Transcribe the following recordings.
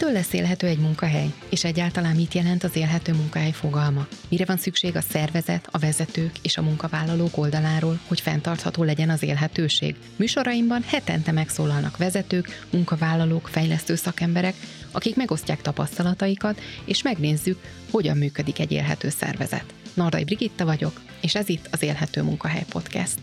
Mitől lesz élhető egy munkahely? És egyáltalán mit jelent az élhető munkahely fogalma? Mire van szükség a szervezet, a vezetők és a munkavállalók oldaláról, hogy fenntartható legyen az élhetőség? Műsoraimban hetente megszólalnak vezetők, munkavállalók, fejlesztő szakemberek, akik megosztják tapasztalataikat, és megnézzük, hogyan működik egy élhető szervezet. Nardai Brigitta vagyok, és ez itt az Élhető Munkahely Podcast.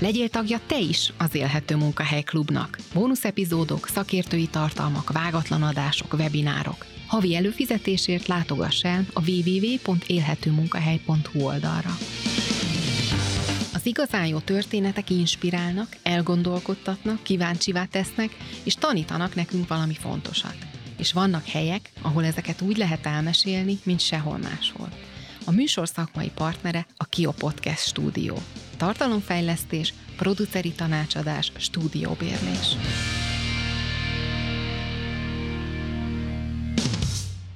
Legyél tagja te is az Élhető Munkahely Klubnak. Bónusz epizódok, szakértői tartalmak, vágatlan adások, webinárok. Havi előfizetésért látogass el a www.élhetőmunkahely.hu oldalra. Az igazán jó történetek inspirálnak, elgondolkodtatnak, kíváncsivá tesznek, és tanítanak nekünk valami fontosat. És vannak helyek, ahol ezeket úgy lehet elmesélni, mint sehol máshol. A műsor szakmai partnere a Kio Podcast stúdió tartalomfejlesztés, produceri tanácsadás, stúdióbérlés.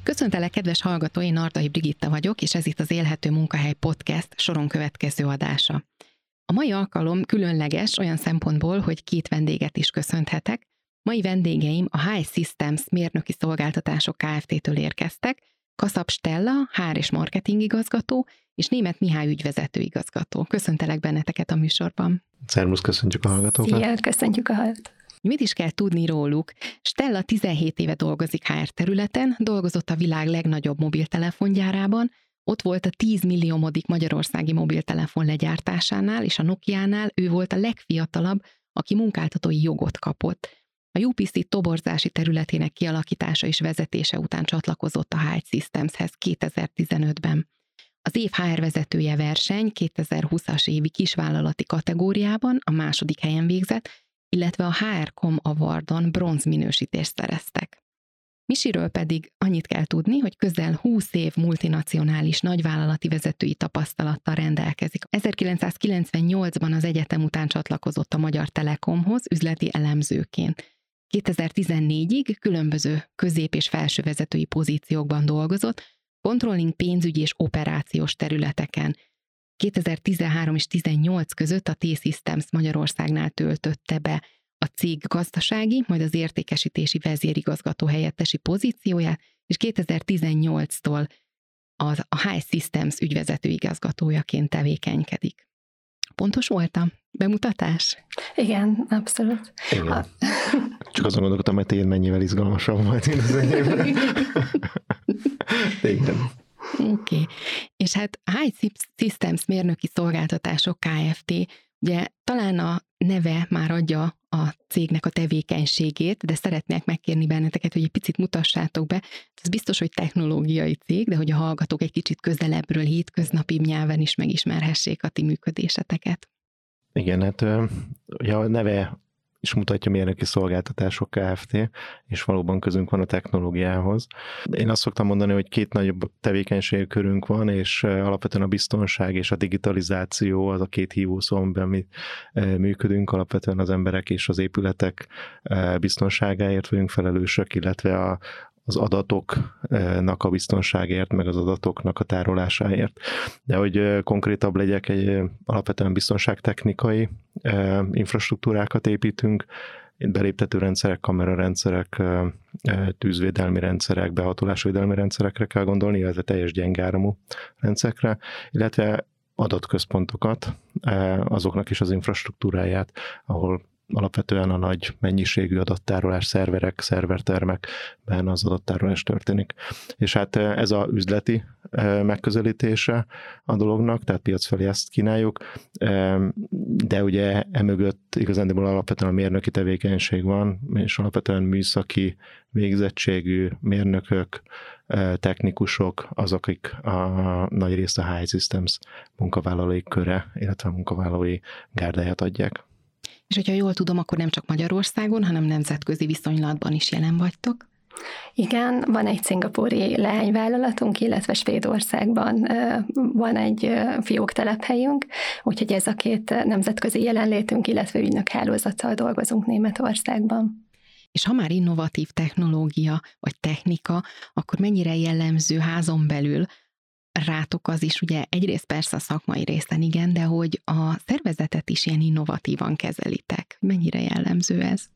Köszöntelek, kedves hallgatói, Nardai Brigitta vagyok, és ez itt az Élhető Munkahely Podcast soron következő adása. A mai alkalom különleges olyan szempontból, hogy két vendéget is köszönhetek. Mai vendégeim a High Systems mérnöki szolgáltatások Kft-től érkeztek, Kaszap Stella, HR és marketing igazgató, és német Mihály ügyvezető igazgató. Köszöntelek benneteket a műsorban. Szervusz, köszöntjük a hallgatókat. Szia, köszöntjük a hallgatókat. Mit is kell tudni róluk? Stella 17 éve dolgozik HR területen, dolgozott a világ legnagyobb mobiltelefongyárában, ott volt a 10 milliómodik magyarországi mobiltelefon legyártásánál, és a Nokia-nál ő volt a legfiatalabb, aki munkáltatói jogot kapott. A UPC toborzási területének kialakítása és vezetése után csatlakozott a Hyde Systemshez 2015-ben. Az év HR vezetője verseny 2020-as évi kisvállalati kategóriában a második helyen végzett, illetve a HR.com Awardon bronz minősítést szereztek. Misiről pedig annyit kell tudni, hogy közel 20 év multinacionális nagyvállalati vezetői tapasztalattal rendelkezik. 1998-ban az egyetem után csatlakozott a Magyar Telekomhoz üzleti elemzőként. 2014-ig különböző közép- és felsővezetői pozíciókban dolgozott, controlling pénzügyi és operációs területeken. 2013 és 18 között a T-Systems Magyarországnál töltötte be a cég gazdasági, majd az értékesítési vezérigazgató helyettesi pozícióját, és 2018-tól az, a High Systems ügyvezető igazgatójaként tevékenykedik. Pontos voltam? Bemutatás? Igen, abszolút. Igen. Ha... Csak azon gondolkodtam, hogy én mennyivel izgalmasabb volt, én az enyém. Igen. Oké. Okay. És hát High Systems mérnöki szolgáltatások Kft. Ugye talán a neve már adja a cégnek a tevékenységét, de szeretnék megkérni benneteket, hogy egy picit mutassátok be. Ez biztos, hogy technológiai cég, de hogy a hallgatók egy kicsit közelebbről, hétköznapi nyelven is megismerhessék a ti működéseteket. Igen, hát ugye a neve is mutatja mérnöki szolgáltatások Kft., és valóban közünk van a technológiához. Én azt szoktam mondani, hogy két nagyobb tevékenységkörünk van, és alapvetően a biztonság és a digitalizáció az a két hívószó, amiben mi működünk, alapvetően az emberek és az épületek biztonságáért vagyunk felelősök, illetve a, az adatoknak a biztonságért, meg az adatoknak a tárolásáért. De hogy konkrétabb legyek, egy alapvetően biztonságtechnikai infrastruktúrákat építünk, beléptető rendszerek, kamerarendszerek, tűzvédelmi rendszerek, behatolásvédelmi rendszerekre kell gondolni, illetve teljes gyengáramú rendszerekre, illetve adatközpontokat, azoknak is az infrastruktúráját, ahol alapvetően a nagy mennyiségű adattárolás szerverek, szervertermekben az adattárolás történik. És hát eh, ez a üzleti eh, megközelítése a dolognak, tehát piac felé ezt kínáljuk, de ugye emögött igazándiból alapvetően a mérnöki tevékenység van, és alapvetően műszaki végzettségű mérnökök, eh, technikusok, azok, akik a nagy részt a High Systems munkavállalói köre, illetve a munkavállalói gárdáját adják. És hogyha jól tudom, akkor nem csak Magyarországon, hanem nemzetközi viszonylatban is jelen vagytok. Igen, van egy szingapúri leányvállalatunk, illetve Svédországban van egy fiók telephelyünk, úgyhogy ez a két nemzetközi jelenlétünk, illetve ügynök hálózattal dolgozunk Németországban. És ha már innovatív technológia vagy technika, akkor mennyire jellemző házon belül rátok az is, ugye egyrészt persze a szakmai részen igen, de hogy a szervezetet is ilyen innovatívan kezelitek. Mennyire jellemző ez?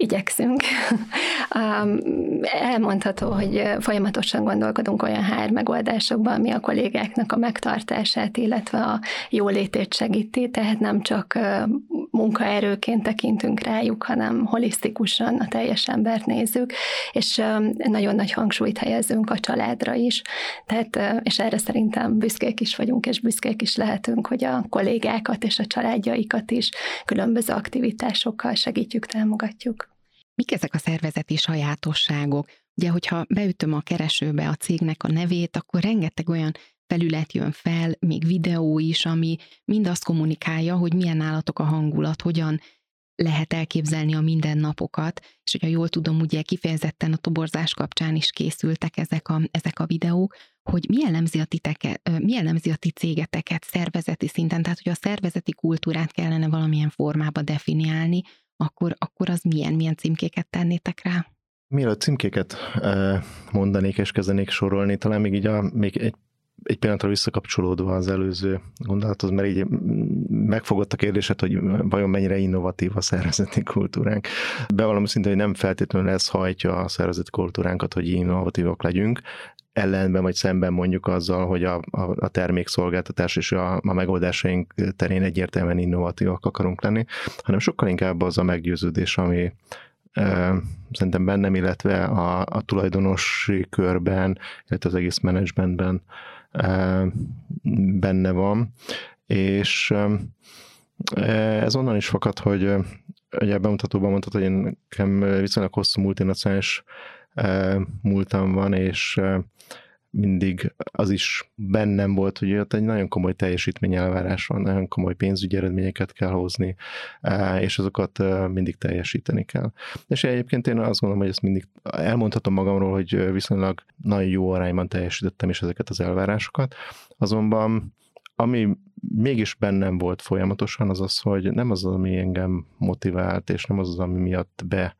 Igyekszünk. Elmondható, hogy folyamatosan gondolkodunk olyan HR megoldásokban, ami a kollégáknak a megtartását, illetve a jólétét segíti, tehát nem csak munkaerőként tekintünk rájuk, hanem holisztikusan a teljes embert nézzük, és nagyon nagy hangsúlyt helyezünk a családra is, tehát, és erre szerintem büszkék is vagyunk, és büszkék is lehetünk, hogy a kollégákat és a családjaikat is különböző aktivitásokkal segítjük, támogatjuk. Mik ezek a szervezeti sajátosságok? Ugye, hogyha beütöm a keresőbe a cégnek a nevét, akkor rengeteg olyan felület jön fel, még videó is, ami mind azt kommunikálja, hogy milyen nálatok a hangulat, hogyan lehet elképzelni a mindennapokat, és hogyha jól tudom, ugye kifejezetten a toborzás kapcsán is készültek ezek a, ezek a videók, hogy mi jellemzi a, titeke, mi jellemzi a ti cégeteket szervezeti szinten, tehát hogy a szervezeti kultúrát kellene valamilyen formába definiálni, akkor, akkor az milyen, milyen címkéket tennétek rá? Mielőtt címkéket mondanék és kezdenék sorolni, talán még így a, még egy egy pillanatra visszakapcsolódva az előző gondolathoz, mert így megfogott a kérdéset, hogy vajon mennyire innovatív a szervezeti kultúránk. Bevallom szinte, hogy nem feltétlenül ez hajtja a szervezeti kultúránkat, hogy innovatívak legyünk, ellenben vagy szemben mondjuk azzal, hogy a, a, a termékszolgáltatás és a, a megoldásaink terén egyértelműen innovatívak akarunk lenni, hanem sokkal inkább az a meggyőződés, ami, szerintem bennem, illetve a, a tulajdonosi körben, illetve az egész menedzsmentben benne van, és ez onnan is fakad, hogy ugye bemutatóban mondtad, hogy én viszonylag hosszú multinacionális múltam van, és mindig az is bennem volt, hogy ott egy nagyon komoly teljesítmény elvárás van, nagyon komoly pénzügyi eredményeket kell hozni, és azokat mindig teljesíteni kell. És egyébként én azt gondolom, hogy ezt mindig elmondhatom magamról, hogy viszonylag nagyon jó arányban teljesítettem is ezeket az elvárásokat, azonban ami mégis bennem volt folyamatosan, az az, hogy nem az, ami engem motivált, és nem az, ami miatt be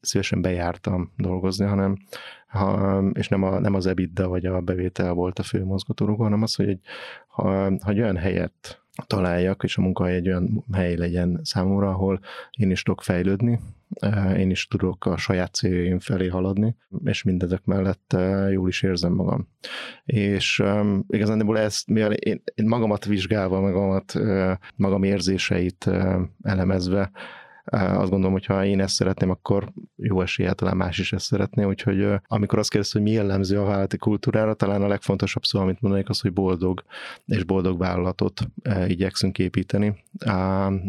szívesen bejártam dolgozni, hanem ha, és nem, a, nem az EBITDA vagy a bevétel volt a fő mozgatórugó, hanem az, hogy egy, ha, ha egy olyan helyet találjak, és a munkahely egy olyan hely legyen számomra, ahol én is tudok fejlődni, én is tudok a saját céljaim felé haladni, és mindezek mellett jól is érzem magam. És um, igazándiból ezt, mivel én, én magamat vizsgálva, magamat, magam érzéseit elemezve, azt gondolom, hogy ha én ezt szeretném, akkor jó eséllyel talán más is ezt szeretné, úgyhogy amikor azt kérdez, hogy mi jellemző a vállalati kultúrára, talán a legfontosabb szó, amit mondanék, az, hogy boldog és boldog vállalatot igyekszünk építeni,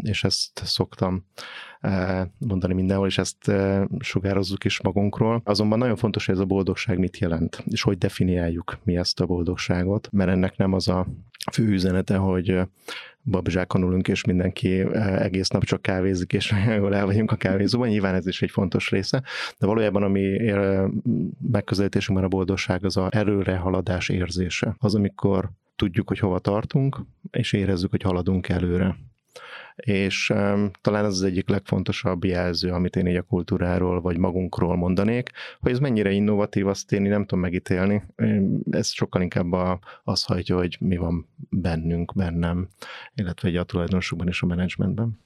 és ezt szoktam mondani mindenhol, és ezt sugározzuk is magunkról. Azonban nagyon fontos, hogy ez a boldogság mit jelent, és hogy definiáljuk mi ezt a boldogságot, mert ennek nem az a fő üzenete, hogy babzsákon ülünk, és mindenki egész nap csak kávézik, és jól el vagyunk a kávézóban. Nyilván ez is egy fontos része, de valójában ami megközelítésünkben a boldogság az a erőre haladás érzése. Az, amikor tudjuk, hogy hova tartunk, és érezzük, hogy haladunk előre és um, talán ez az egyik legfontosabb jelző, amit én így a kultúráról vagy magunkról mondanék, hogy ez mennyire innovatív, azt én nem tudom megítélni. Ez sokkal inkább a, az hajtja, hogy mi van bennünk, bennem, illetve egy a tulajdonosokban és a menedzsmentben.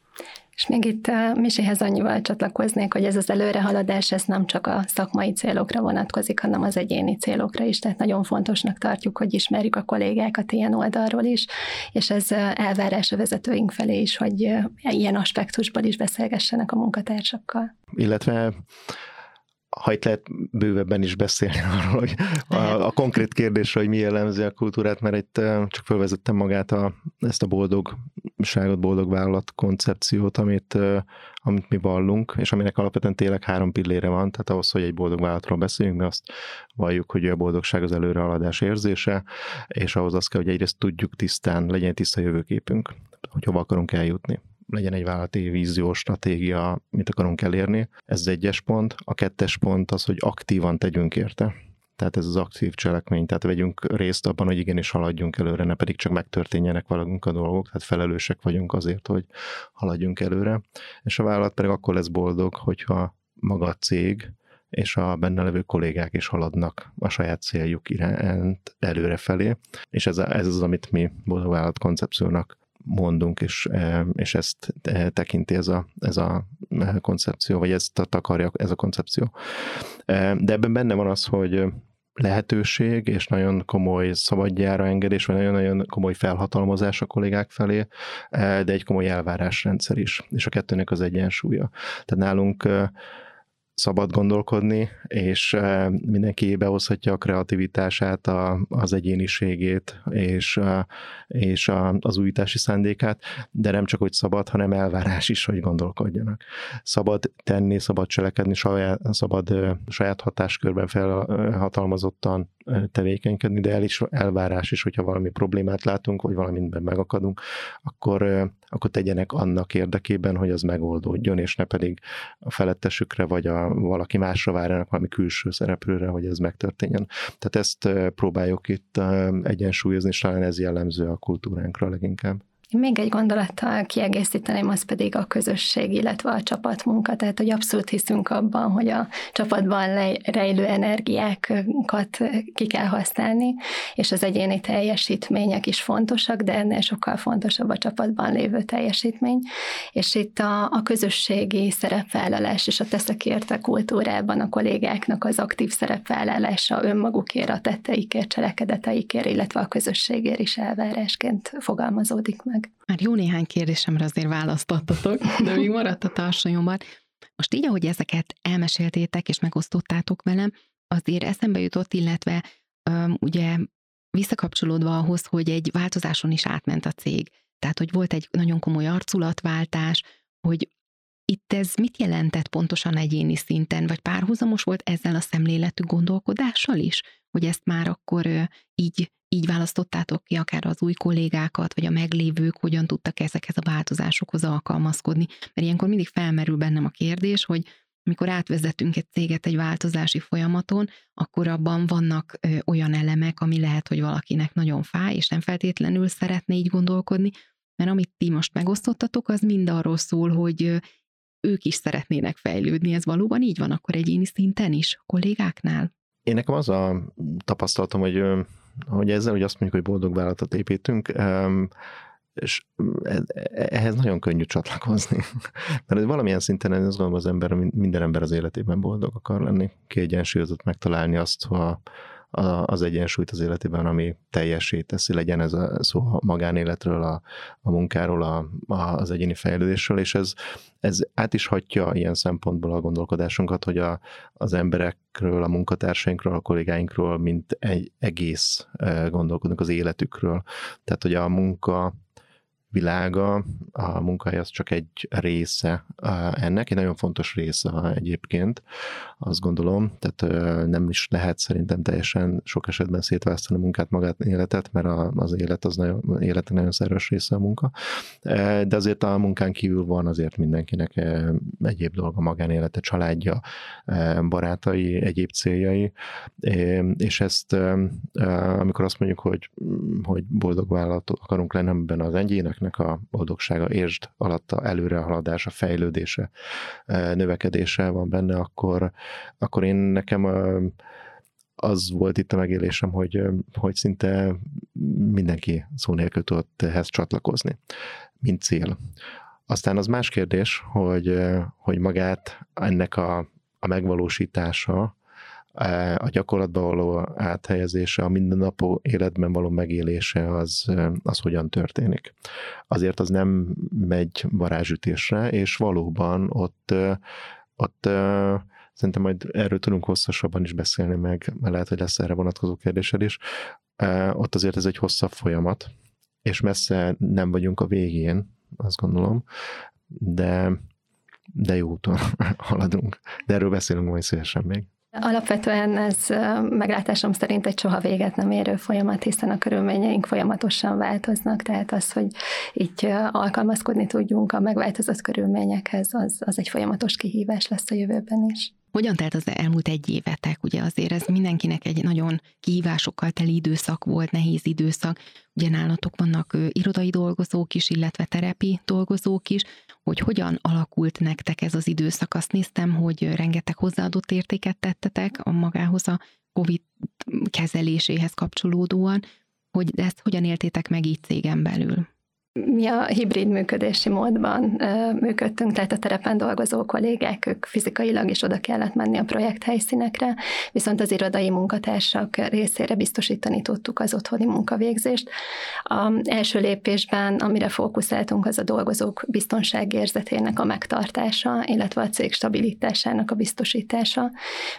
És még itt uh, Miséhez annyival csatlakoznék, hogy ez az előrehaladás, ez nem csak a szakmai célokra vonatkozik, hanem az egyéni célokra is, tehát nagyon fontosnak tartjuk, hogy ismerjük a kollégákat ilyen oldalról is, és ez uh, elvárás a vezetőink felé is, hogy uh, ilyen aspektusból is beszélgessenek a munkatársakkal. Illetve ha itt lehet bővebben is beszélni arról, hogy a, a konkrét kérdésre, hogy mi jellemzi a kultúrát, mert itt csak felvezettem magát a, ezt a boldogságot, boldog vállalat koncepciót, amit, amit mi vallunk, és aminek alapvetően tényleg három pillére van, tehát ahhoz, hogy egy boldog vállalatról beszéljünk, mi azt valljuk, hogy a boldogság az előrehaladás érzése, és ahhoz azt kell, hogy egyrészt tudjuk tisztán, legyen egy tiszta jövőképünk, hogy hova akarunk eljutni legyen egy vállalati vízió, stratégia, mit akarunk elérni. Ez az egyes pont. A kettes pont az, hogy aktívan tegyünk érte. Tehát ez az aktív cselekmény, tehát vegyünk részt abban, hogy igenis haladjunk előre, ne pedig csak megtörténjenek valakunk a dolgok, tehát felelősek vagyunk azért, hogy haladjunk előre. És a vállalat pedig akkor lesz boldog, hogyha maga a cég és a benne levő kollégák is haladnak a saját céljuk iránt előre felé, és ez, ez az, amit mi boldog vállalat koncepciónak mondunk, és, és ezt tekinti ez a, ez a koncepció, vagy ezt takarja ez a koncepció. De ebben benne van az, hogy lehetőség és nagyon komoly szabadjára engedés, vagy nagyon-nagyon komoly felhatalmazás a kollégák felé, de egy komoly elvárásrendszer is, és a kettőnek az egyensúlya. Tehát nálunk szabad gondolkodni, és mindenki behozhatja a kreativitását, a, az egyéniségét, és, és a, az újítási szándékát, de nem csak, hogy szabad, hanem elvárás is, hogy gondolkodjanak. Szabad tenni, szabad cselekedni, saját, szabad saját hatáskörben felhatalmazottan tevékenykedni, de el is, elvárás is, hogyha valami problémát látunk, vagy valamiben megakadunk, akkor, akkor tegyenek annak érdekében, hogy az megoldódjon, és ne pedig a felettesükre, vagy a valaki másra várjanak valami külső szereplőre, hogy ez megtörténjen. Tehát ezt próbáljuk itt egyensúlyozni, és talán ez jellemző a kultúránkra leginkább. Én még egy gondolattal kiegészíteném, az pedig a közösség, illetve a csapatmunka. Tehát, hogy abszolút hiszünk abban, hogy a csapatban rejlő energiákat ki kell használni, és az egyéni teljesítmények is fontosak, de ennél sokkal fontosabb a csapatban lévő teljesítmény. És itt a, a közösségi szerepvállalás és a teszekérte kultúrában a kollégáknak az aktív szerepvállalása önmagukért, a tetteikért, cselekedeteikért, illetve a közösségért is elvárásként fogalmazódik meg meg. Már jó néhány kérdésemre azért választottatok, de még maradt a tarsajomban. Most így, ahogy ezeket elmeséltétek és megosztottátok velem, azért eszembe jutott, illetve um, ugye visszakapcsolódva ahhoz, hogy egy változáson is átment a cég. Tehát, hogy volt egy nagyon komoly arculatváltás, hogy itt ez mit jelentett pontosan egyéni szinten, vagy párhuzamos volt ezzel a szemléletű gondolkodással is, hogy ezt már akkor így így választottátok ki akár az új kollégákat, vagy a meglévők hogyan tudtak ezekhez a változásokhoz alkalmazkodni. Mert ilyenkor mindig felmerül bennem a kérdés, hogy amikor átvezetünk egy céget egy változási folyamaton, akkor abban vannak olyan elemek, ami lehet, hogy valakinek nagyon fáj, és nem feltétlenül szeretne így gondolkodni, mert amit ti most megosztottatok, az mind arról szól, hogy ők is szeretnének fejlődni. Ez valóban így van akkor egyéni szinten is, kollégáknál? Én nekem az a tapasztalatom, hogy hogy ezzel, hogy azt mondjuk, hogy boldog vállalatot építünk, és e, e, ehhez nagyon könnyű csatlakozni. Mert valamilyen szinten ez gondolom az ember, minden ember az életében boldog akar lenni, kiegyensúlyozott megtalálni azt, ha az egyensúlyt az életében, ami teljesé teszi, legyen ez a szó a magánéletről, a, a munkáról, a, a, az egyéni fejlődésről, és ez, ez át is hatja ilyen szempontból a gondolkodásunkat, hogy a, az emberekről, a munkatársainkról, a kollégáinkról, mint egy egész gondolkodunk az életükről. Tehát, hogy a munka világa, a munkahely az csak egy része ennek, egy nagyon fontos része egyébként, azt gondolom, tehát nem is lehet szerintem teljesen sok esetben szétválasztani a munkát, magát, életet, mert az élet az nagyon, életek nagyon szerves része a munka, de azért a munkán kívül van azért mindenkinek egyéb dolga, magánélete, családja, barátai, egyéb céljai, és ezt amikor azt mondjuk, hogy, hogy boldog vállalatot akarunk lenni, amiben az egyének embereknek a boldogsága, értsd alatta előrehaladása, fejlődése, növekedése van benne, akkor, akkor én nekem az volt itt a megélésem, hogy, hogy szinte mindenki szó nélkül tudott ehhez csatlakozni, mint cél. Aztán az más kérdés, hogy, hogy magát ennek a, a megvalósítása, a gyakorlatban való áthelyezése, a mindennapó életben való megélése az, az hogyan történik. Azért az nem megy varázsütésre, és valóban ott, ott szerintem majd erről tudunk hosszasabban is beszélni meg, lehet, hogy lesz erre vonatkozó kérdésed is. Ott azért ez egy hosszabb folyamat, és messze nem vagyunk a végén, azt gondolom, de, de jó úton haladunk. De erről beszélünk majd szívesen még. Alapvetően ez meglátásom szerint egy soha véget nem érő folyamat, hiszen a körülményeink folyamatosan változnak, tehát az, hogy így alkalmazkodni tudjunk a megváltozott körülményekhez, az, az egy folyamatos kihívás lesz a jövőben is. Hogyan telt az elmúlt egy évetek? Ugye azért ez mindenkinek egy nagyon kihívásokkal teli időszak volt, nehéz időszak. Ugye nálatok vannak irodai dolgozók is, illetve terepi dolgozók is, hogy hogyan alakult nektek ez az időszak. Azt néztem, hogy rengeteg hozzáadott értéket tettetek a magához a COVID kezeléséhez kapcsolódóan, hogy ezt hogyan éltétek meg így cégen belül? Mi a hibrid működési módban működtünk, tehát a terepen dolgozó kollégák, ők fizikailag is oda kellett menni a projekt helyszínekre, viszont az irodai munkatársak részére biztosítani tudtuk az otthoni munkavégzést. A első lépésben, amire fókuszáltunk, az a dolgozók biztonságérzetének a megtartása, illetve a cég stabilitásának a biztosítása.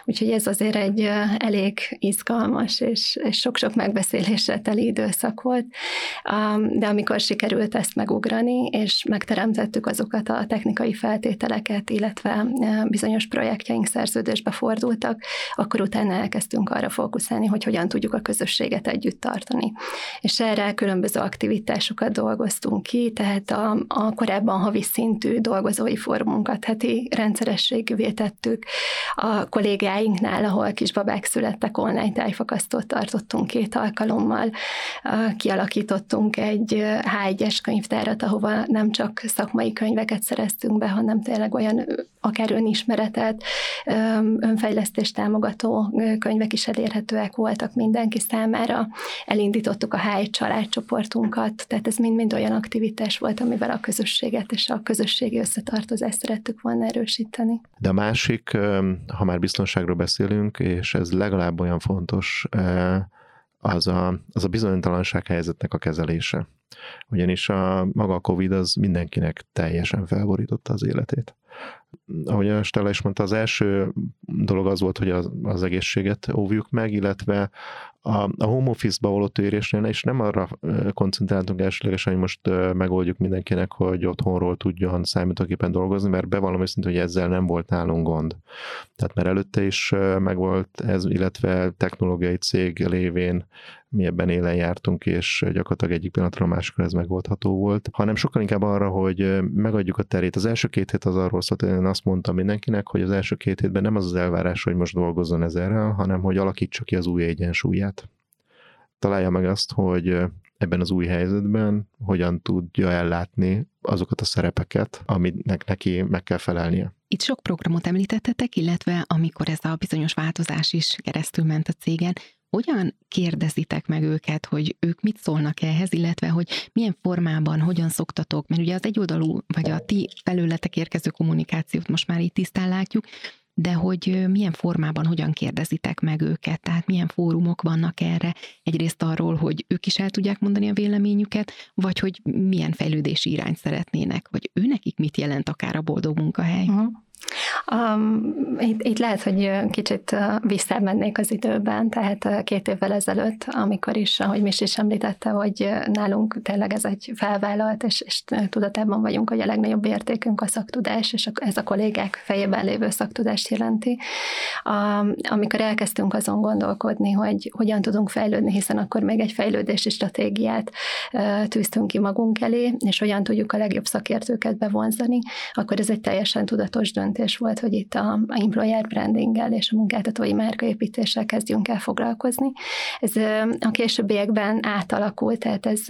Úgyhogy ez azért egy elég izgalmas és, sok-sok megbeszélésre teli időszak volt, de amikor sikerült sikerült ezt megugrani, és megteremtettük azokat a technikai feltételeket, illetve e, bizonyos projektjeink szerződésbe fordultak, akkor utána elkezdtünk arra fókuszálni, hogy hogyan tudjuk a közösséget együtt tartani. És erre különböző aktivitásokat dolgoztunk ki, tehát a, a korábban havi szintű dolgozói formunkat heti rendszerességűvé tettük. A kollégáinknál, ahol kisbabák születtek, online tájfakasztót tartottunk két alkalommal, kialakítottunk egy H1-es könyvtárat, ahova nem csak szakmai könyveket szereztünk be, hanem tényleg olyan akár önismeretet, önfejlesztést támogató könyvek is elérhetőek voltak mindenki számára. Elindítottuk a H1 családcsoportunkat, tehát ez mind-mind olyan aktivitás volt, amivel a közösséget és a közösségi összetartozást szerettük volna erősíteni. De a másik, ha már biztonságról beszélünk, és ez legalább olyan fontos, az a, az a bizonytalanság helyzetnek a kezelése. Ugyanis a maga a Covid az mindenkinek teljesen felborította az életét. Ahogy a Stella is mondta, az első dolog az volt, hogy az, az egészséget óvjuk meg, illetve a, a home office-ba való térésnél, és nem arra koncentráltunk elsőlegesen, hogy most megoldjuk mindenkinek, hogy otthonról tudjon számítógépen dolgozni, mert bevallom őszintén, hogy ezzel nem volt nálunk gond. Tehát mert előtte is megvolt ez, illetve technológiai cég lévén mi ebben élen jártunk, és gyakorlatilag egyik pillanatra a másikra ez megoldható volt, hanem sokkal inkább arra, hogy megadjuk a terét. Az első két hét az arról szólt, hogy én azt mondtam mindenkinek, hogy az első két hétben nem az az elvárás, hogy most dolgozzon ezerrel, hanem hogy alakítsa ki az új egyensúlyát. Találja meg azt, hogy ebben az új helyzetben hogyan tudja ellátni azokat a szerepeket, aminek neki meg kell felelnie. Itt sok programot említettetek, illetve amikor ez a bizonyos változás is keresztül ment a cégen, hogyan kérdezitek meg őket, hogy ők mit szólnak ehhez, illetve hogy milyen formában, hogyan szoktatok, mert ugye az egyoldalú, vagy a ti felületek érkező kommunikációt most már itt tisztán látjuk, de hogy milyen formában, hogyan kérdezitek meg őket, tehát milyen fórumok vannak erre, egyrészt arról, hogy ők is el tudják mondani a véleményüket, vagy hogy milyen fejlődési irányt szeretnének, vagy ő nekik mit jelent akár a boldog munkahely. Uh-huh. Um, itt, itt lehet, hogy kicsit visszamennék az időben, tehát két évvel ezelőtt, amikor is, ahogy Mis is említette, hogy nálunk tényleg ez egy felvállalt, és, és tudatában vagyunk, hogy a legnagyobb értékünk a szaktudás, és ez a kollégák fejében lévő szaktudást jelenti. Um, amikor elkezdtünk azon gondolkodni, hogy hogyan tudunk fejlődni, hiszen akkor még egy fejlődési stratégiát uh, tűztünk ki magunk elé, és hogyan tudjuk a legjobb szakértőket bevonzani, akkor ez egy teljesen tudatos döntés döntés volt, hogy itt a, a employer brandinggel és a munkáltatói márkaépítéssel kezdjünk el foglalkozni. Ez a későbbiekben átalakult, tehát ez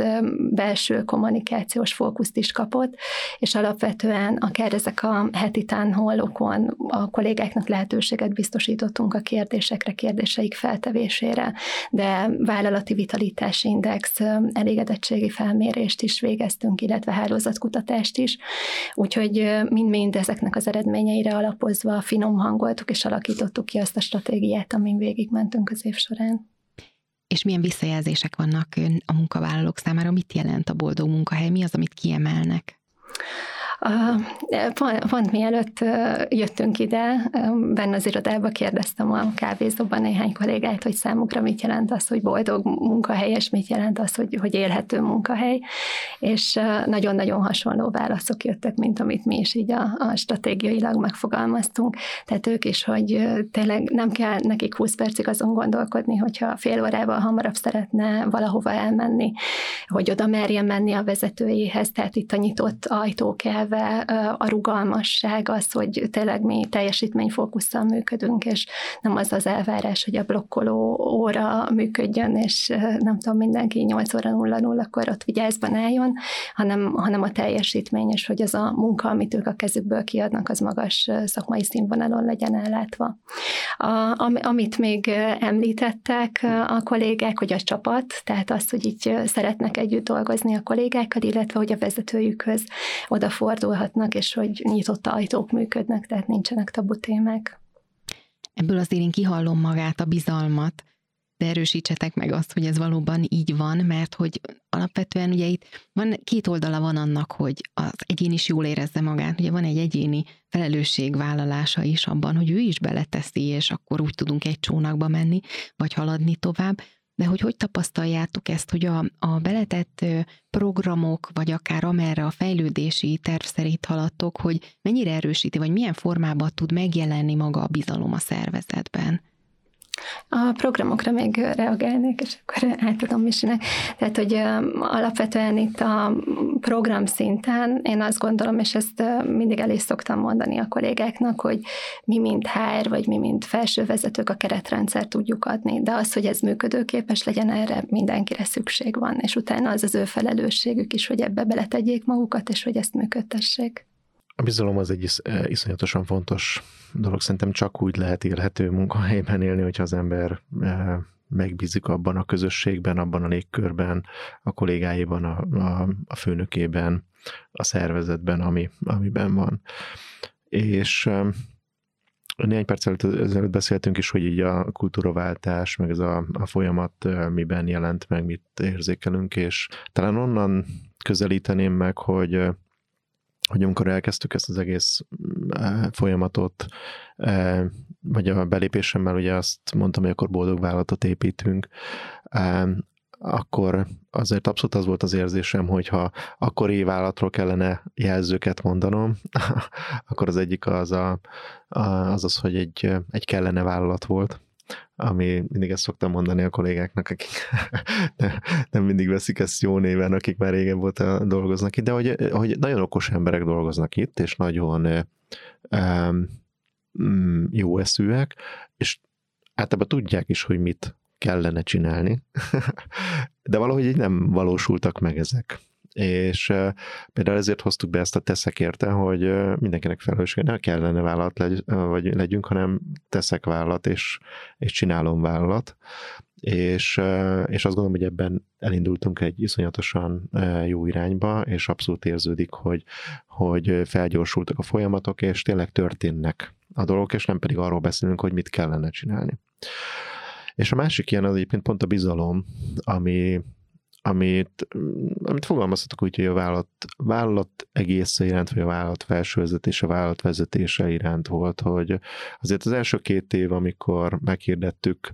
belső kommunikációs fókuszt is kapott, és alapvetően akár ezek a heti tánhollokon a kollégáknak lehetőséget biztosítottunk a kérdésekre, kérdéseik feltevésére, de vállalati vitalitási index, elégedettségi felmérést is végeztünk, illetve hálózatkutatást is, úgyhogy mind-mind ezeknek az eredményei eredményeire alapozva finom hangoltuk és alakítottuk ki azt a stratégiát, amin végigmentünk az év során. És milyen visszajelzések vannak a munkavállalók számára? Mit jelent a boldog munkahely? Mi az, amit kiemelnek? Pont, pont mielőtt jöttünk ide, benne az irodába kérdeztem a kávézóban néhány kollégát, hogy számukra mit jelent az, hogy boldog munkahely, és mit jelent az, hogy, hogy élhető munkahely, és nagyon-nagyon hasonló válaszok jöttek, mint amit mi is így a, a stratégiailag megfogalmaztunk. Tehát ők is, hogy tényleg nem kell nekik 20 percig azon gondolkodni, hogyha fél órával hamarabb szeretne valahova elmenni, hogy oda merjen menni a vezetőjéhez, tehát itt a nyitott ajtók el elve a rugalmasság, az, hogy tényleg mi teljesítményfókusszal működünk, és nem az az elvárás, hogy a blokkoló óra működjön, és nem tudom, mindenki 8 óra 0 0 akkor ott vigyázban álljon, hanem, hanem a teljesítmény, és hogy az a munka, amit ők a kezükből kiadnak, az magas szakmai színvonalon legyen ellátva. A, amit még említettek a kollégák, hogy a csapat, tehát az, hogy így szeretnek együtt dolgozni a kollégákkal, illetve hogy a vezetőjükhöz odafordulhatnak, és hogy nyitott ajtók működnek, tehát nincsenek tabu témák. Ebből azért én kihallom magát a bizalmat, de erősítsetek meg azt, hogy ez valóban így van, mert hogy alapvetően ugye itt van két oldala van annak, hogy az egyén is jól érezze magát, ugye van egy egyéni felelősségvállalása is abban, hogy ő is beleteszi, és akkor úgy tudunk egy csónakba menni, vagy haladni tovább, de hogy hogy tapasztaljátok ezt, hogy a, a beletett programok, vagy akár amerre a fejlődési terv szerint haladtok, hogy mennyire erősíti, vagy milyen formában tud megjelenni maga a bizalom a szervezetben? A programokra még reagálnék, és akkor átadom Misinek. Tehát, hogy alapvetően itt a program szinten én azt gondolom, és ezt mindig el is szoktam mondani a kollégáknak, hogy mi, mint HR, vagy mi, mint felsővezetők a keretrendszer tudjuk adni, de az, hogy ez működőképes legyen, erre mindenkire szükség van, és utána az az ő felelősségük is, hogy ebbe beletegyék magukat, és hogy ezt működtessék. A bizalom az egy is, iszonyatosan fontos dolog. Szerintem csak úgy lehet élhető munkahelyben élni, hogyha az ember eh, megbízik abban a közösségben, abban a légkörben, a kollégáiban, a, a, a főnökében, a szervezetben, ami, amiben van. És eh, néhány perc ezelőtt beszéltünk is, hogy így a kultúraváltás, meg ez a, a folyamat miben jelent meg, mit érzékelünk, és talán onnan közelíteném meg, hogy hogy amikor elkezdtük ezt az egész mm, folyamatot, vagy a belépésemmel ugye azt mondtam, hogy akkor boldog vállalatot építünk, akkor azért abszolút az volt az érzésem, hogy ha akkor vállalatról kellene jelzőket mondanom, akkor az egyik az, a, az az, hogy egy, egy kellene vállalat volt ami mindig ezt szoktam mondani a kollégáknak, akik nem mindig veszik ezt jó néven, akik már régen volt dolgoznak itt, de hogy, hogy nagyon okos emberek dolgoznak itt, és nagyon um, jó eszűek, és általában tudják is, hogy mit kellene csinálni, de valahogy így nem valósultak meg ezek és például ezért hoztuk be ezt a teszek érte, hogy mindenkinek felelőssége ne kellene vállalat legy, vagy legyünk, hanem teszek vállalat, és, és csinálom vállalat, és, és azt gondolom, hogy ebben elindultunk egy iszonyatosan jó irányba, és abszolút érződik, hogy, hogy felgyorsultak a folyamatok, és tényleg történnek a dolgok, és nem pedig arról beszélünk, hogy mit kellene csinálni. És a másik ilyen az egyébként pont a bizalom, ami, amit, amit fogalmazhatok úgy, hogy a vállalat, vállalat egésze iránt, vagy a vállalat felsővezetése, a vállalat vezetése iránt volt, hogy azért az első két év, amikor meghirdettük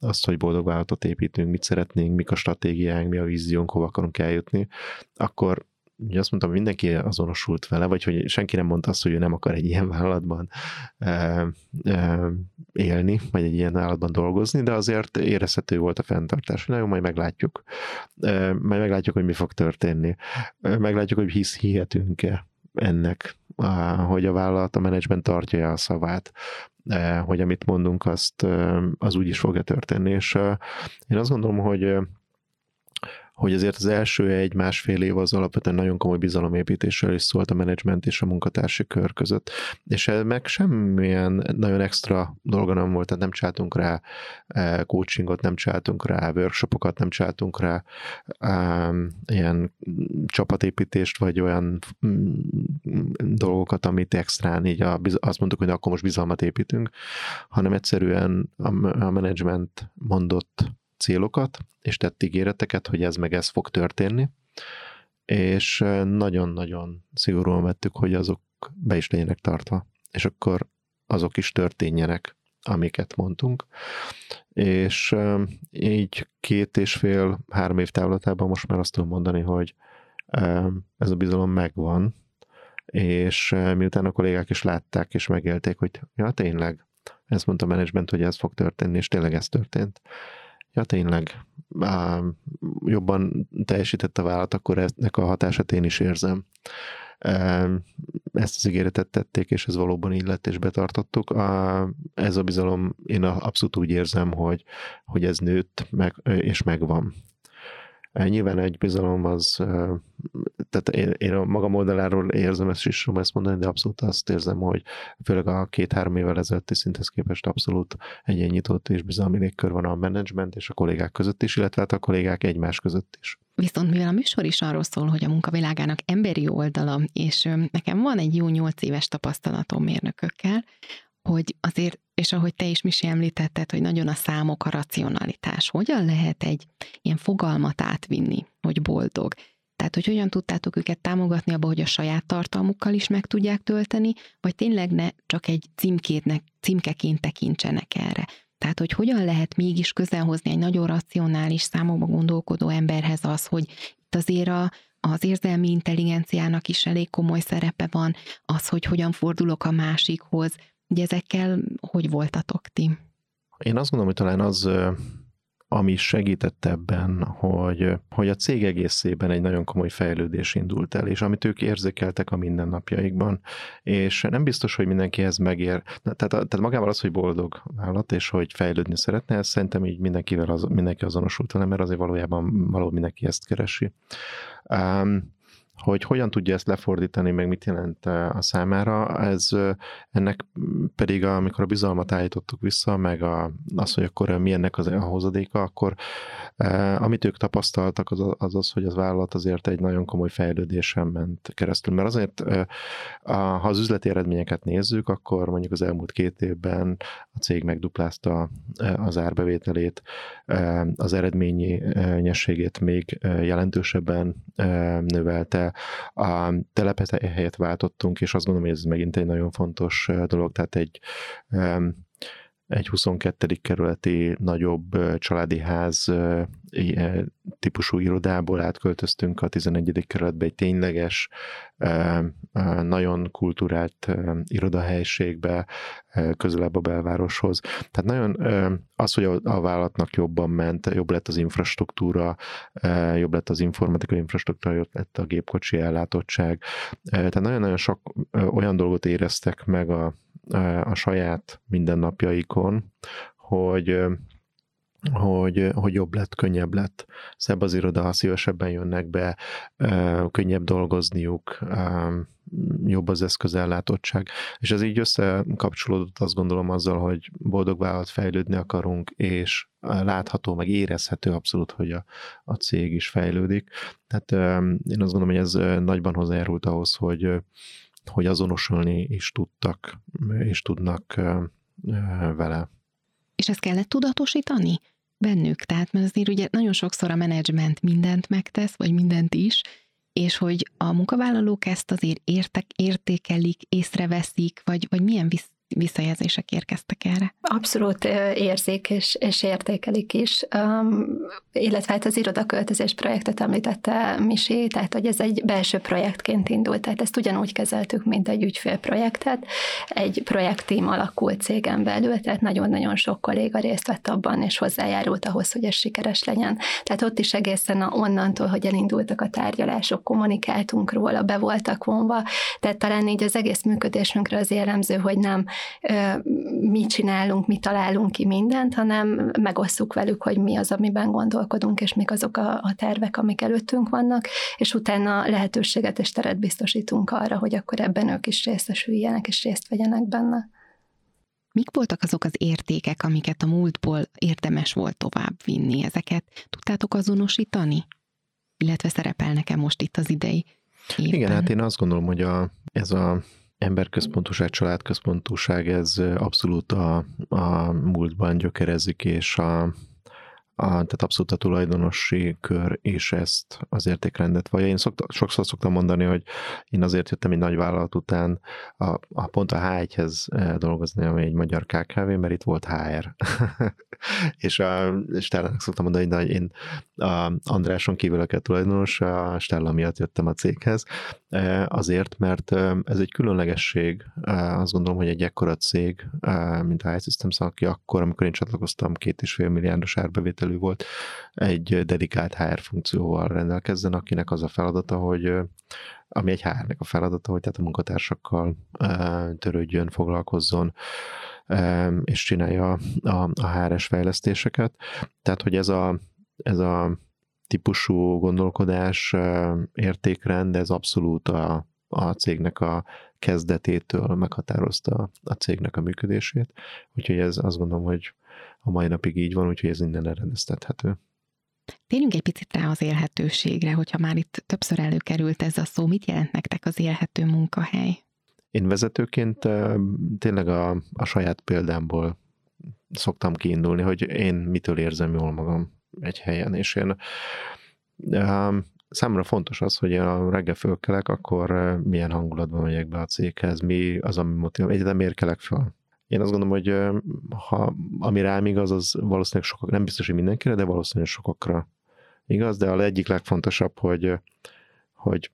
azt, hogy boldog vállalatot építünk, mit szeretnénk, mik a stratégiánk, mi a víziónk, hova akarunk eljutni, akkor ugye azt mondtam, mindenki azonosult vele, vagy hogy senki nem mondta azt, hogy ő nem akar egy ilyen vállalatban e, e, élni, vagy egy ilyen vállalatban dolgozni, de azért érezhető volt a fenntartás. Na jó, majd meglátjuk. E, majd meglátjuk, hogy mi fog történni. E, meglátjuk, hogy hisz hihetünk-e ennek, a, hogy a vállalat, a menedzsment tartja a szavát, e, hogy amit mondunk, azt az úgy is fogja történni, és én azt gondolom, hogy hogy azért az első egy-másfél év az alapvetően nagyon komoly bizalomépítésről is szólt a menedzsment és a munkatársi kör között. És meg semmilyen nagyon extra dolga nem volt, tehát nem csináltunk rá eh, coachingot, nem csináltunk rá workshopokat, nem csináltunk rá um, ilyen csapatépítést, vagy olyan um, dolgokat, amit extrán így a, azt mondtuk, hogy akkor most bizalmat építünk, hanem egyszerűen a, a menedzsment mondott célokat, és tett ígéreteket, hogy ez meg ez fog történni, és nagyon-nagyon szigorúan vettük, hogy azok be is legyenek tartva, és akkor azok is történjenek, amiket mondtunk. És így két és fél, három év távlatában most már azt tudom mondani, hogy ez a bizalom megvan, és miután a kollégák is látták és megélték, hogy ja, tényleg, ezt mondta a menedzsment, hogy ez fog történni, és tényleg ez történt, ja tényleg jobban teljesített a vállalat, akkor ennek a hatását én is érzem. ezt az ígéretet tették, és ez valóban így lett, és betartottuk. Ez a bizalom, én abszolút úgy érzem, hogy, hogy ez nőtt, meg, és megvan. Nyilván egy bizalom az, tehát én, én a magam oldaláról érzem ezt is, ezt mondani, de abszolút azt érzem, hogy főleg a két-három évvel ezelőtti szinthez képest abszolút egy nyitott és bizalmi légkör van a menedzsment és a kollégák között is, illetve hát a kollégák egymás között is. Viszont mivel a műsor is arról szól, hogy a munkavilágának emberi oldala, és nekem van egy jó nyolc éves tapasztalatom mérnökökkel, hogy azért, és ahogy te is Misi említetted, hogy nagyon a számok a racionalitás. Hogyan lehet egy ilyen fogalmat átvinni, hogy boldog? Tehát, hogy hogyan tudtátok őket támogatni abba, hogy a saját tartalmukkal is meg tudják tölteni, vagy tényleg ne csak egy címkétnek, címkeként tekintsenek erre. Tehát, hogy hogyan lehet mégis közelhozni egy nagyon racionális, számokba gondolkodó emberhez az, hogy itt azért a, az érzelmi intelligenciának is elég komoly szerepe van, az, hogy hogyan fordulok a másikhoz, Ugye ezekkel hogy voltatok ti? Én azt gondolom, hogy talán az, ami segített ebben, hogy, hogy a cég egészében egy nagyon komoly fejlődés indult el, és amit ők érzékeltek a mindennapjaikban, és nem biztos, hogy mindenki ez megér. Tehát, tehát magával az, hogy boldog állat, és hogy fejlődni szeretne, ez szerintem így mindenkivel az, mindenki azonosult vele, mert azért valójában való mindenki ezt keresi. Um, hogy hogyan tudja ezt lefordítani, meg mit jelent a számára, ez ennek pedig, amikor a bizalmat állítottuk vissza, meg a, az, hogy akkor mi ennek az, a hozadéka, akkor amit ők tapasztaltak, az, az az, hogy az vállalat azért egy nagyon komoly fejlődésen ment keresztül. Mert azért, ha az üzleti eredményeket nézzük, akkor mondjuk az elmúlt két évben a cég megduplázta az árbevételét, az eredményi nyességét még jelentősebben növelte, a helyet váltottunk, és azt gondolom, hogy ez megint egy nagyon fontos dolog, tehát egy egy 22. kerületi nagyobb családi ház típusú irodából átköltöztünk a 11. kerületbe egy tényleges, nagyon kultúrált irodahelyiségbe, közelebb a belvároshoz. Tehát nagyon az, hogy a vállalatnak jobban ment, jobb lett az infrastruktúra, jobb lett az informatikai infrastruktúra, jobb lett a gépkocsi ellátottság. Tehát nagyon-nagyon sok olyan dolgot éreztek meg a, a saját mindennapjaikon, hogy hogy, hogy jobb lett, könnyebb lett, szebb az iroda, szívesebben jönnek be, könnyebb dolgozniuk, jobb az eszközellátottság. És ez így összekapcsolódott azt gondolom azzal, hogy boldog vállalat fejlődni akarunk, és látható, meg érezhető abszolút, hogy a, a cég is fejlődik. Tehát én azt gondolom, hogy ez nagyban hozzájárult ahhoz, hogy, hogy azonosulni is tudtak, és tudnak vele. És ezt kellett tudatosítani bennük? Tehát, mert azért ugye nagyon sokszor a menedzsment mindent megtesz, vagy mindent is, és hogy a munkavállalók ezt azért értek, értékelik, észreveszik, vagy, vagy milyen visz, visszajelzések érkeztek erre? Abszolút érzik és, és értékelik is, um, illetve hát az irodaköltözés projektet említette Misi, tehát hogy ez egy belső projektként indult, tehát ezt ugyanúgy kezeltük, mint egy ügyfélprojektet, egy projektteam alakult cégen belül, tehát nagyon-nagyon sok kolléga részt vett abban, és hozzájárult ahhoz, hogy ez sikeres legyen. Tehát ott is egészen onnantól, hogy elindultak a tárgyalások, kommunikáltunk róla, be voltak vonva, tehát talán így az egész működésünkre az jellemző, hogy nem mi csinálunk, mi találunk ki mindent, hanem megosszuk velük, hogy mi az, amiben gondolkodunk, és mik azok a, a tervek, amik előttünk vannak, és utána lehetőséget és teret biztosítunk arra, hogy akkor ebben ők is részesüljenek, és részt vegyenek benne. Mik voltak azok az értékek, amiket a múltból érdemes volt tovább vinni? Ezeket tudtátok azonosítani? Illetve szerepelnek-e most itt az idei évben? Igen, hát én azt gondolom, hogy a, ez a emberközpontúság, családközpontúság, ez abszolút a, a múltban gyökerezik, és a, a, tehát abszolút a tulajdonosi kör és ezt az értékrendet vagy. Én szokta, sokszor szoktam mondani, hogy én azért jöttem egy nagy vállalat után a, a pont a H1-hez eh, dolgozni, ami egy magyar KKV, mert itt volt HR. és a Stellának szoktam mondani, hogy én a Andráson kívül a tulajdonos, a Stella miatt jöttem a céghez, azért, mert ez egy különlegesség. Azt gondolom, hogy egy ekkora cég, mint a iSystems, aki akkor, amikor én csatlakoztam, két és fél milliárdos árbevételű volt, egy dedikált HR funkcióval rendelkezzen, akinek az a feladata, hogy ami egy HR-nek a feladata, hogy tehát a munkatársakkal törődjön, foglalkozzon, és csinálja a, a HR-es fejlesztéseket. Tehát, hogy ez a, ez a típusú gondolkodás, értékrend, ez abszolút a, a cégnek a kezdetétől meghatározta a cégnek a működését. Úgyhogy ez azt gondolom, hogy a mai napig így van, úgyhogy ez innen eredeztethető. Térjünk egy picit rá az élhetőségre, hogyha már itt többször előkerült ez a szó, mit jelent nektek az élhető munkahely? Én vezetőként tényleg a, a saját példámból szoktam kiindulni, hogy én mitől érzem jól magam egy helyen, és én számomra fontos az, hogy a reggel fölkelek, akkor milyen hangulatban megyek be a céghez, mi az, ami motivál, egyáltalán miért kelek föl. Én azt gondolom, hogy ha, ami rám igaz, az valószínűleg sokak, nem biztos, hogy mindenkire, de valószínűleg sokakra igaz, de a egyik legfontosabb, hogy, hogy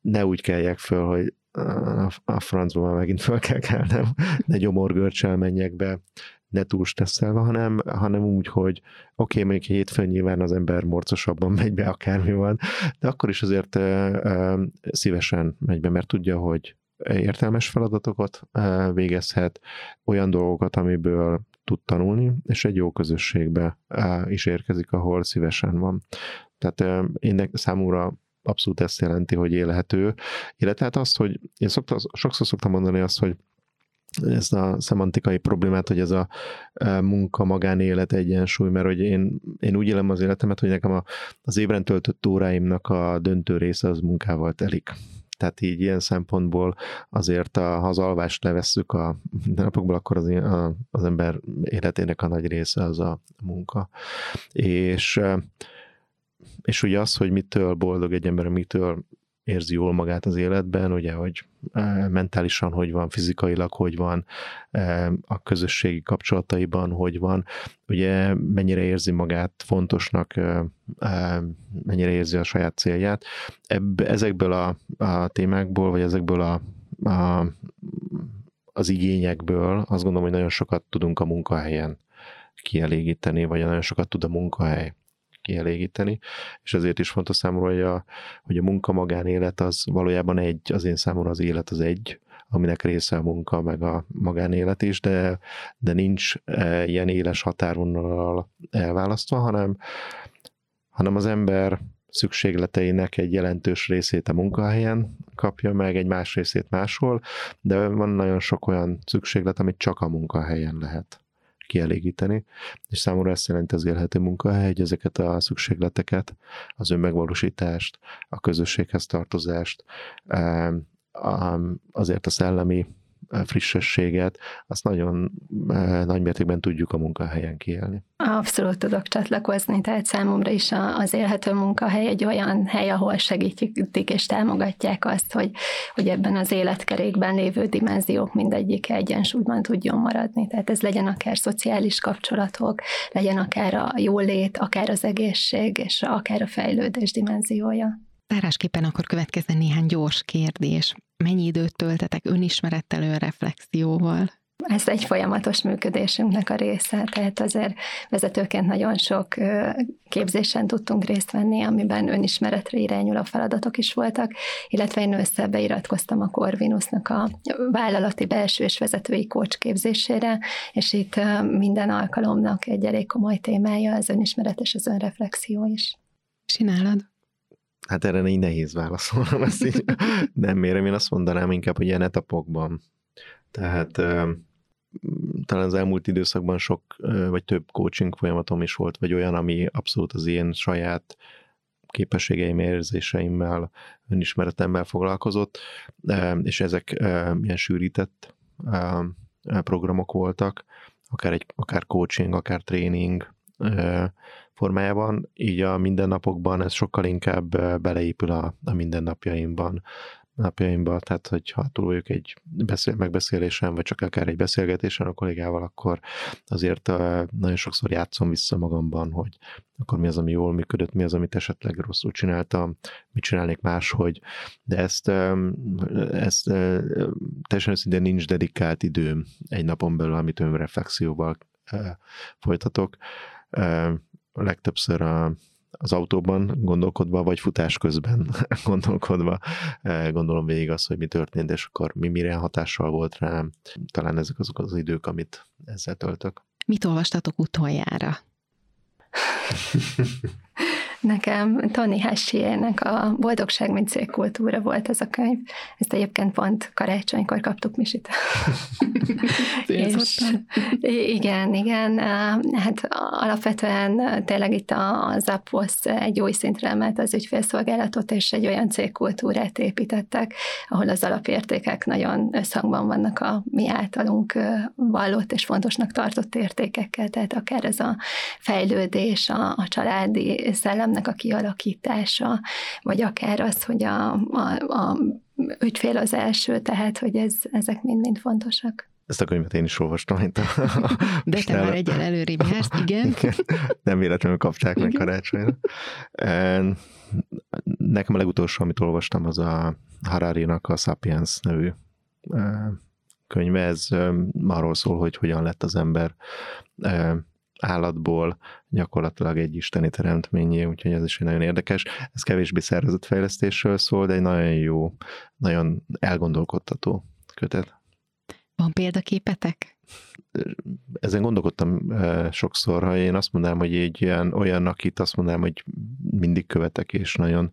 ne úgy keljek föl, hogy a francba már megint fel kell kelnem, ne gyomorgörcsel menjek be, ne túl stresszelve, hanem, hanem úgy, hogy oké, okay, mondjuk hétfőn nyilván az ember morcosabban megy be, akármi van, de akkor is azért szívesen megy be, mert tudja, hogy értelmes feladatokat végezhet, olyan dolgokat, amiből tud tanulni, és egy jó közösségbe is érkezik, ahol szívesen van. Tehát én számúra abszolút ezt jelenti, hogy élhető, illetve hát azt, hogy én szokta, sokszor szoktam mondani azt, hogy ez a szemantikai problémát, hogy ez a munka, magánélet egyensúly, mert hogy én, én úgy élem az életemet, hogy nekem a, az évren töltött óráimnak a döntő része az munkával telik. Tehát így ilyen szempontból azért, a, ha az alvást levesszük a napokból, akkor az, a, az ember életének a nagy része az a munka. És és ugye az, hogy mitől boldog egy ember, mitől érzi jól magát az életben, ugye, hogy mentálisan hogy van, fizikailag hogy van, a közösségi kapcsolataiban hogy van, ugye mennyire érzi magát fontosnak, mennyire érzi a saját célját. Ebb, ezekből a, a témákból, vagy ezekből a, a, az igényekből azt gondolom, hogy nagyon sokat tudunk a munkahelyen kielégíteni, vagy nagyon sokat tud a munkahely kielégíteni, és ezért is fontos számomra, hogy a, hogy a munka magánélet az valójában egy, az én számomra az élet az egy, aminek része a munka, meg a magánélet is, de, de nincs e, ilyen éles határvonalal elválasztva, hanem, hanem az ember szükségleteinek egy jelentős részét a munkahelyen kapja meg, egy más részét máshol, de van nagyon sok olyan szükséglet, amit csak a munkahelyen lehet kielégíteni, és számomra ezt jelenti az élhető munkahely, hogy ezeket a szükségleteket, az önmegvalósítást, a közösséghez tartozást, azért a szellemi frissességet, azt nagyon nagy mértékben tudjuk a munkahelyen kiélni. Abszolút tudok csatlakozni, tehát számomra is az élhető munkahely egy olyan hely, ahol segítik és támogatják azt, hogy, hogy ebben az életkerékben lévő dimenziók mindegyik egyensúlyban tudjon maradni. Tehát ez legyen akár szociális kapcsolatok, legyen akár a jólét, akár az egészség, és akár a fejlődés dimenziója. Zárásképpen akkor következzen néhány gyors kérdés. Mennyi időt töltetek önismerettel, önreflexióval? Ez egy folyamatos működésünknek a része, tehát azért vezetőként nagyon sok képzésen tudtunk részt venni, amiben önismeretre irányuló feladatok is voltak, illetve én össze beiratkoztam a Corvinusnak a vállalati belső és vezetői coach képzésére, és itt minden alkalomnak egy elég komoly témája az önismeret és az önreflexió is. Csinálod? Hát erre így nehéz válaszolnom, ezt így nem mérem, én azt mondanám inkább, hogy ilyen etapokban. Tehát talán az elmúlt időszakban sok, vagy több coaching folyamatom is volt, vagy olyan, ami abszolút az én saját képességeim, érzéseimmel, önismeretemmel foglalkozott, és ezek ilyen sűrített programok voltak, akár, egy, akár coaching, akár tréning, formájában, így a mindennapokban ez sokkal inkább beleépül a, a mindennapjaimban. napjaimban, tehát hogyha túl egy beszél, megbeszélésen, vagy csak akár egy beszélgetésen a kollégával, akkor azért nagyon sokszor játszom vissza magamban, hogy akkor mi az, ami jól működött, mi az, amit esetleg rosszul csináltam, mit csinálnék máshogy, de ezt, ezt teljesen őszintén nincs dedikált időm egy napon belül, amit önreflexióval folytatok. Legtöbbször a az autóban gondolkodva, vagy futás közben gondolkodva gondolom végig azt, hogy mi történt, és akkor mi mire hatással volt rám. Talán ezek azok az idők, amit ezzel töltök. Mit olvastatok utoljára? Nekem Tony Hessiének a Boldogság, mint cégkultúra volt ez a könyv. Ezt egyébként pont karácsonykor kaptuk Misit. és, igen, igen. Hát alapvetően tényleg itt a Zappos egy új szintre emelt az ügyfélszolgálatot, és egy olyan cégkultúrát építettek, ahol az alapértékek nagyon összhangban vannak a mi általunk vallott és fontosnak tartott értékekkel, tehát akár ez a fejlődés, a, a családi szellem szellemnek a kialakítása, vagy akár az, hogy a, a, a ügyfél az első, tehát hogy ez, ezek mind-mind fontosak. Ezt a könyvet én is olvastam, mint a... De te már egyen előrébb jársz, igen. igen. Nem véletlenül kapták igen. meg karácsonyra. Nekem a legutolsó, amit olvastam, az a Harari-nak a Sapiens nevű könyve. Ez arról szól, hogy hogyan lett az ember állatból gyakorlatilag egy isteni teremtményé, úgyhogy ez is egy nagyon érdekes. Ez kevésbé szervezetfejlesztésről szól, de egy nagyon jó, nagyon elgondolkodtató kötet. Van példaképetek? Ezen gondolkodtam sokszor, ha én azt mondanám, hogy egy ilyen, olyan, akit azt mondanám, hogy mindig követek, és nagyon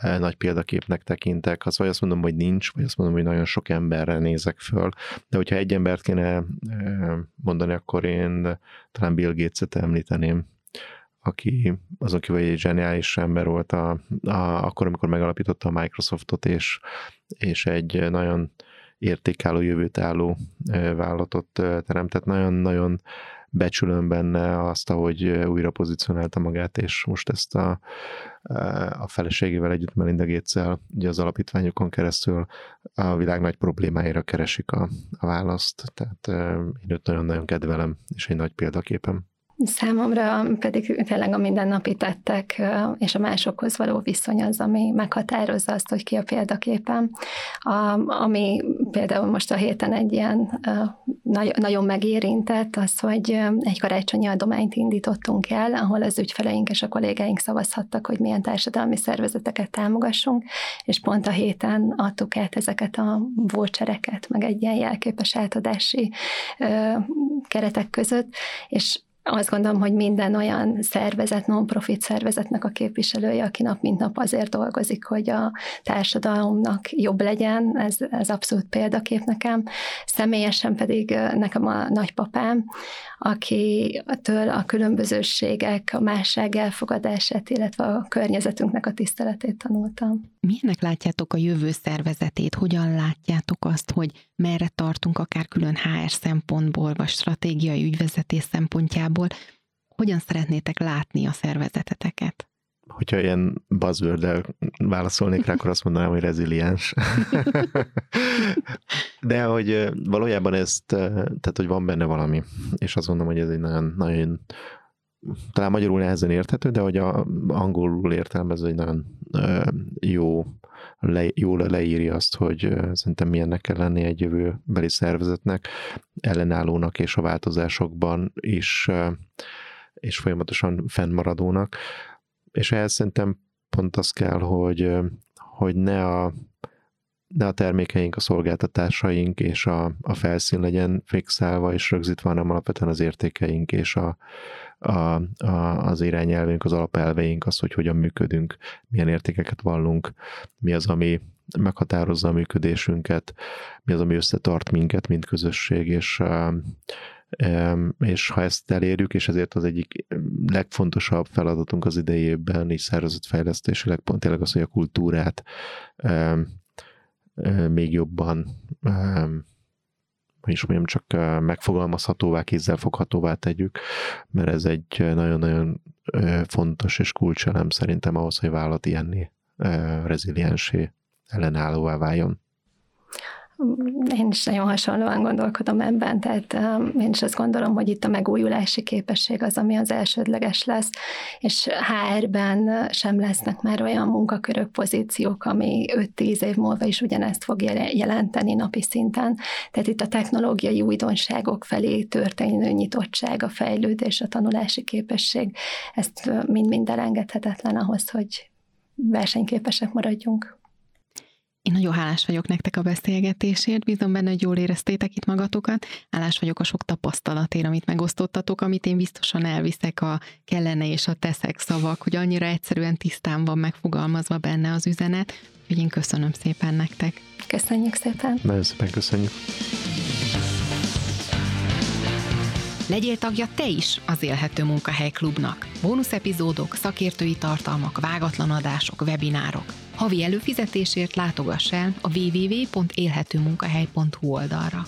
nagy példaképnek tekintek, az vagy azt mondom, hogy nincs, vagy azt mondom, hogy nagyon sok emberre nézek föl, de hogyha egy embert kéne eh, mondani, akkor én talán Bill Gates-et említeném, aki az, aki vagy egy zseniális ember volt a, a, akkor, amikor megalapította a Microsoftot, és, és egy nagyon értékálló, jövőt álló eh, vállalatot teremtett. Nagyon-nagyon becsülöm benne azt, ahogy újra pozícionálta magát, és most ezt a, a feleségével együtt Melinda gates ugye az alapítványokon keresztül a világ nagy problémáira keresik a, a választ, tehát én őt nagyon-nagyon kedvelem, és egy nagy példaképem. Számomra pedig tényleg a mindennapi tettek és a másokhoz való viszony az, ami meghatározza azt, hogy ki a példaképem. A, ami például most a héten egy ilyen nagyon megérintett, az, hogy egy karácsonyi adományt indítottunk el, ahol az ügyfeleink és a kollégáink szavazhattak, hogy milyen társadalmi szervezeteket támogassunk, és pont a héten adtuk át ezeket a vouchereket, meg egy ilyen jelképes átadási keretek között, és azt gondolom, hogy minden olyan szervezet, non-profit szervezetnek a képviselője, aki nap mint nap azért dolgozik, hogy a társadalomnak jobb legyen, ez, ez abszolút példakép nekem. Személyesen pedig nekem a nagypapám, akitől a különbözőségek, a másság elfogadását, illetve a környezetünknek a tiszteletét tanultam. Milyennek látjátok a jövő szervezetét? Hogyan látjátok azt, hogy merre tartunk akár külön HR szempontból, vagy stratégiai ügyvezetés szempontjából? Hogyan szeretnétek látni a szervezeteteket? Hogyha ilyen buzzword válaszolnék rá, akkor azt mondanám, hogy reziliens. De hogy valójában ezt, tehát hogy van benne valami, és azt gondolom, hogy ez egy nagyon, nagyon talán magyarul nehezen érthető, de hogy a angolul értelmező egy nagyon jó, le, jól leírja azt, hogy szerintem milyennek kell lenni egy jövőbeli szervezetnek, ellenállónak és a változásokban is, és folyamatosan fennmaradónak. És ehhez szerintem pont az kell, hogy, hogy ne a, ne a termékeink, a szolgáltatásaink és a, a felszín legyen fixálva és rögzítve, hanem alapvetően az értékeink és a, a, a, az irányelvünk, az alapelveink, az, hogy hogyan működünk, milyen értékeket vallunk, mi az, ami meghatározza a működésünket, mi az, ami összetart minket, mint közösség, és és ha ezt elérjük, és ezért az egyik legfontosabb feladatunk az idejében is szervezetfejlesztésileg pont tényleg az, hogy a kultúrát még jobban is mondjam, csak megfogalmazhatóvá, kézzelfoghatóvá tegyük, mert ez egy nagyon-nagyon fontos és kulcselem szerintem ahhoz, hogy vállalat ilyenné reziliensé ellenállóvá váljon. Én is nagyon hasonlóan gondolkodom ebben, tehát um, én is azt gondolom, hogy itt a megújulási képesség az, ami az elsődleges lesz, és HR-ben sem lesznek már olyan munkakörök, pozíciók, ami 5-10 év múlva is ugyanezt fog jelenteni napi szinten. Tehát itt a technológiai újdonságok felé történő nyitottság, a fejlődés, a tanulási képesség, ezt mind-mind elengedhetetlen ahhoz, hogy versenyképesek maradjunk. Én nagyon hálás vagyok nektek a beszélgetésért, bízom benne, hogy jól éreztétek itt magatokat. Hálás vagyok a sok tapasztalatért, amit megosztottatok, amit én biztosan elviszek a kellene és a teszek szavak, hogy annyira egyszerűen tisztán van megfogalmazva benne az üzenet, hogy én köszönöm szépen nektek. Köszönjük szépen. Nagyon szépen köszönjük. Legyél tagja te is az Élhető Munkahely Klubnak. Bónusz epizódok, szakértői tartalmak, vágatlan adások, webinárok. Havi előfizetésért látogass el a www.élhetőmunkahely.hu oldalra.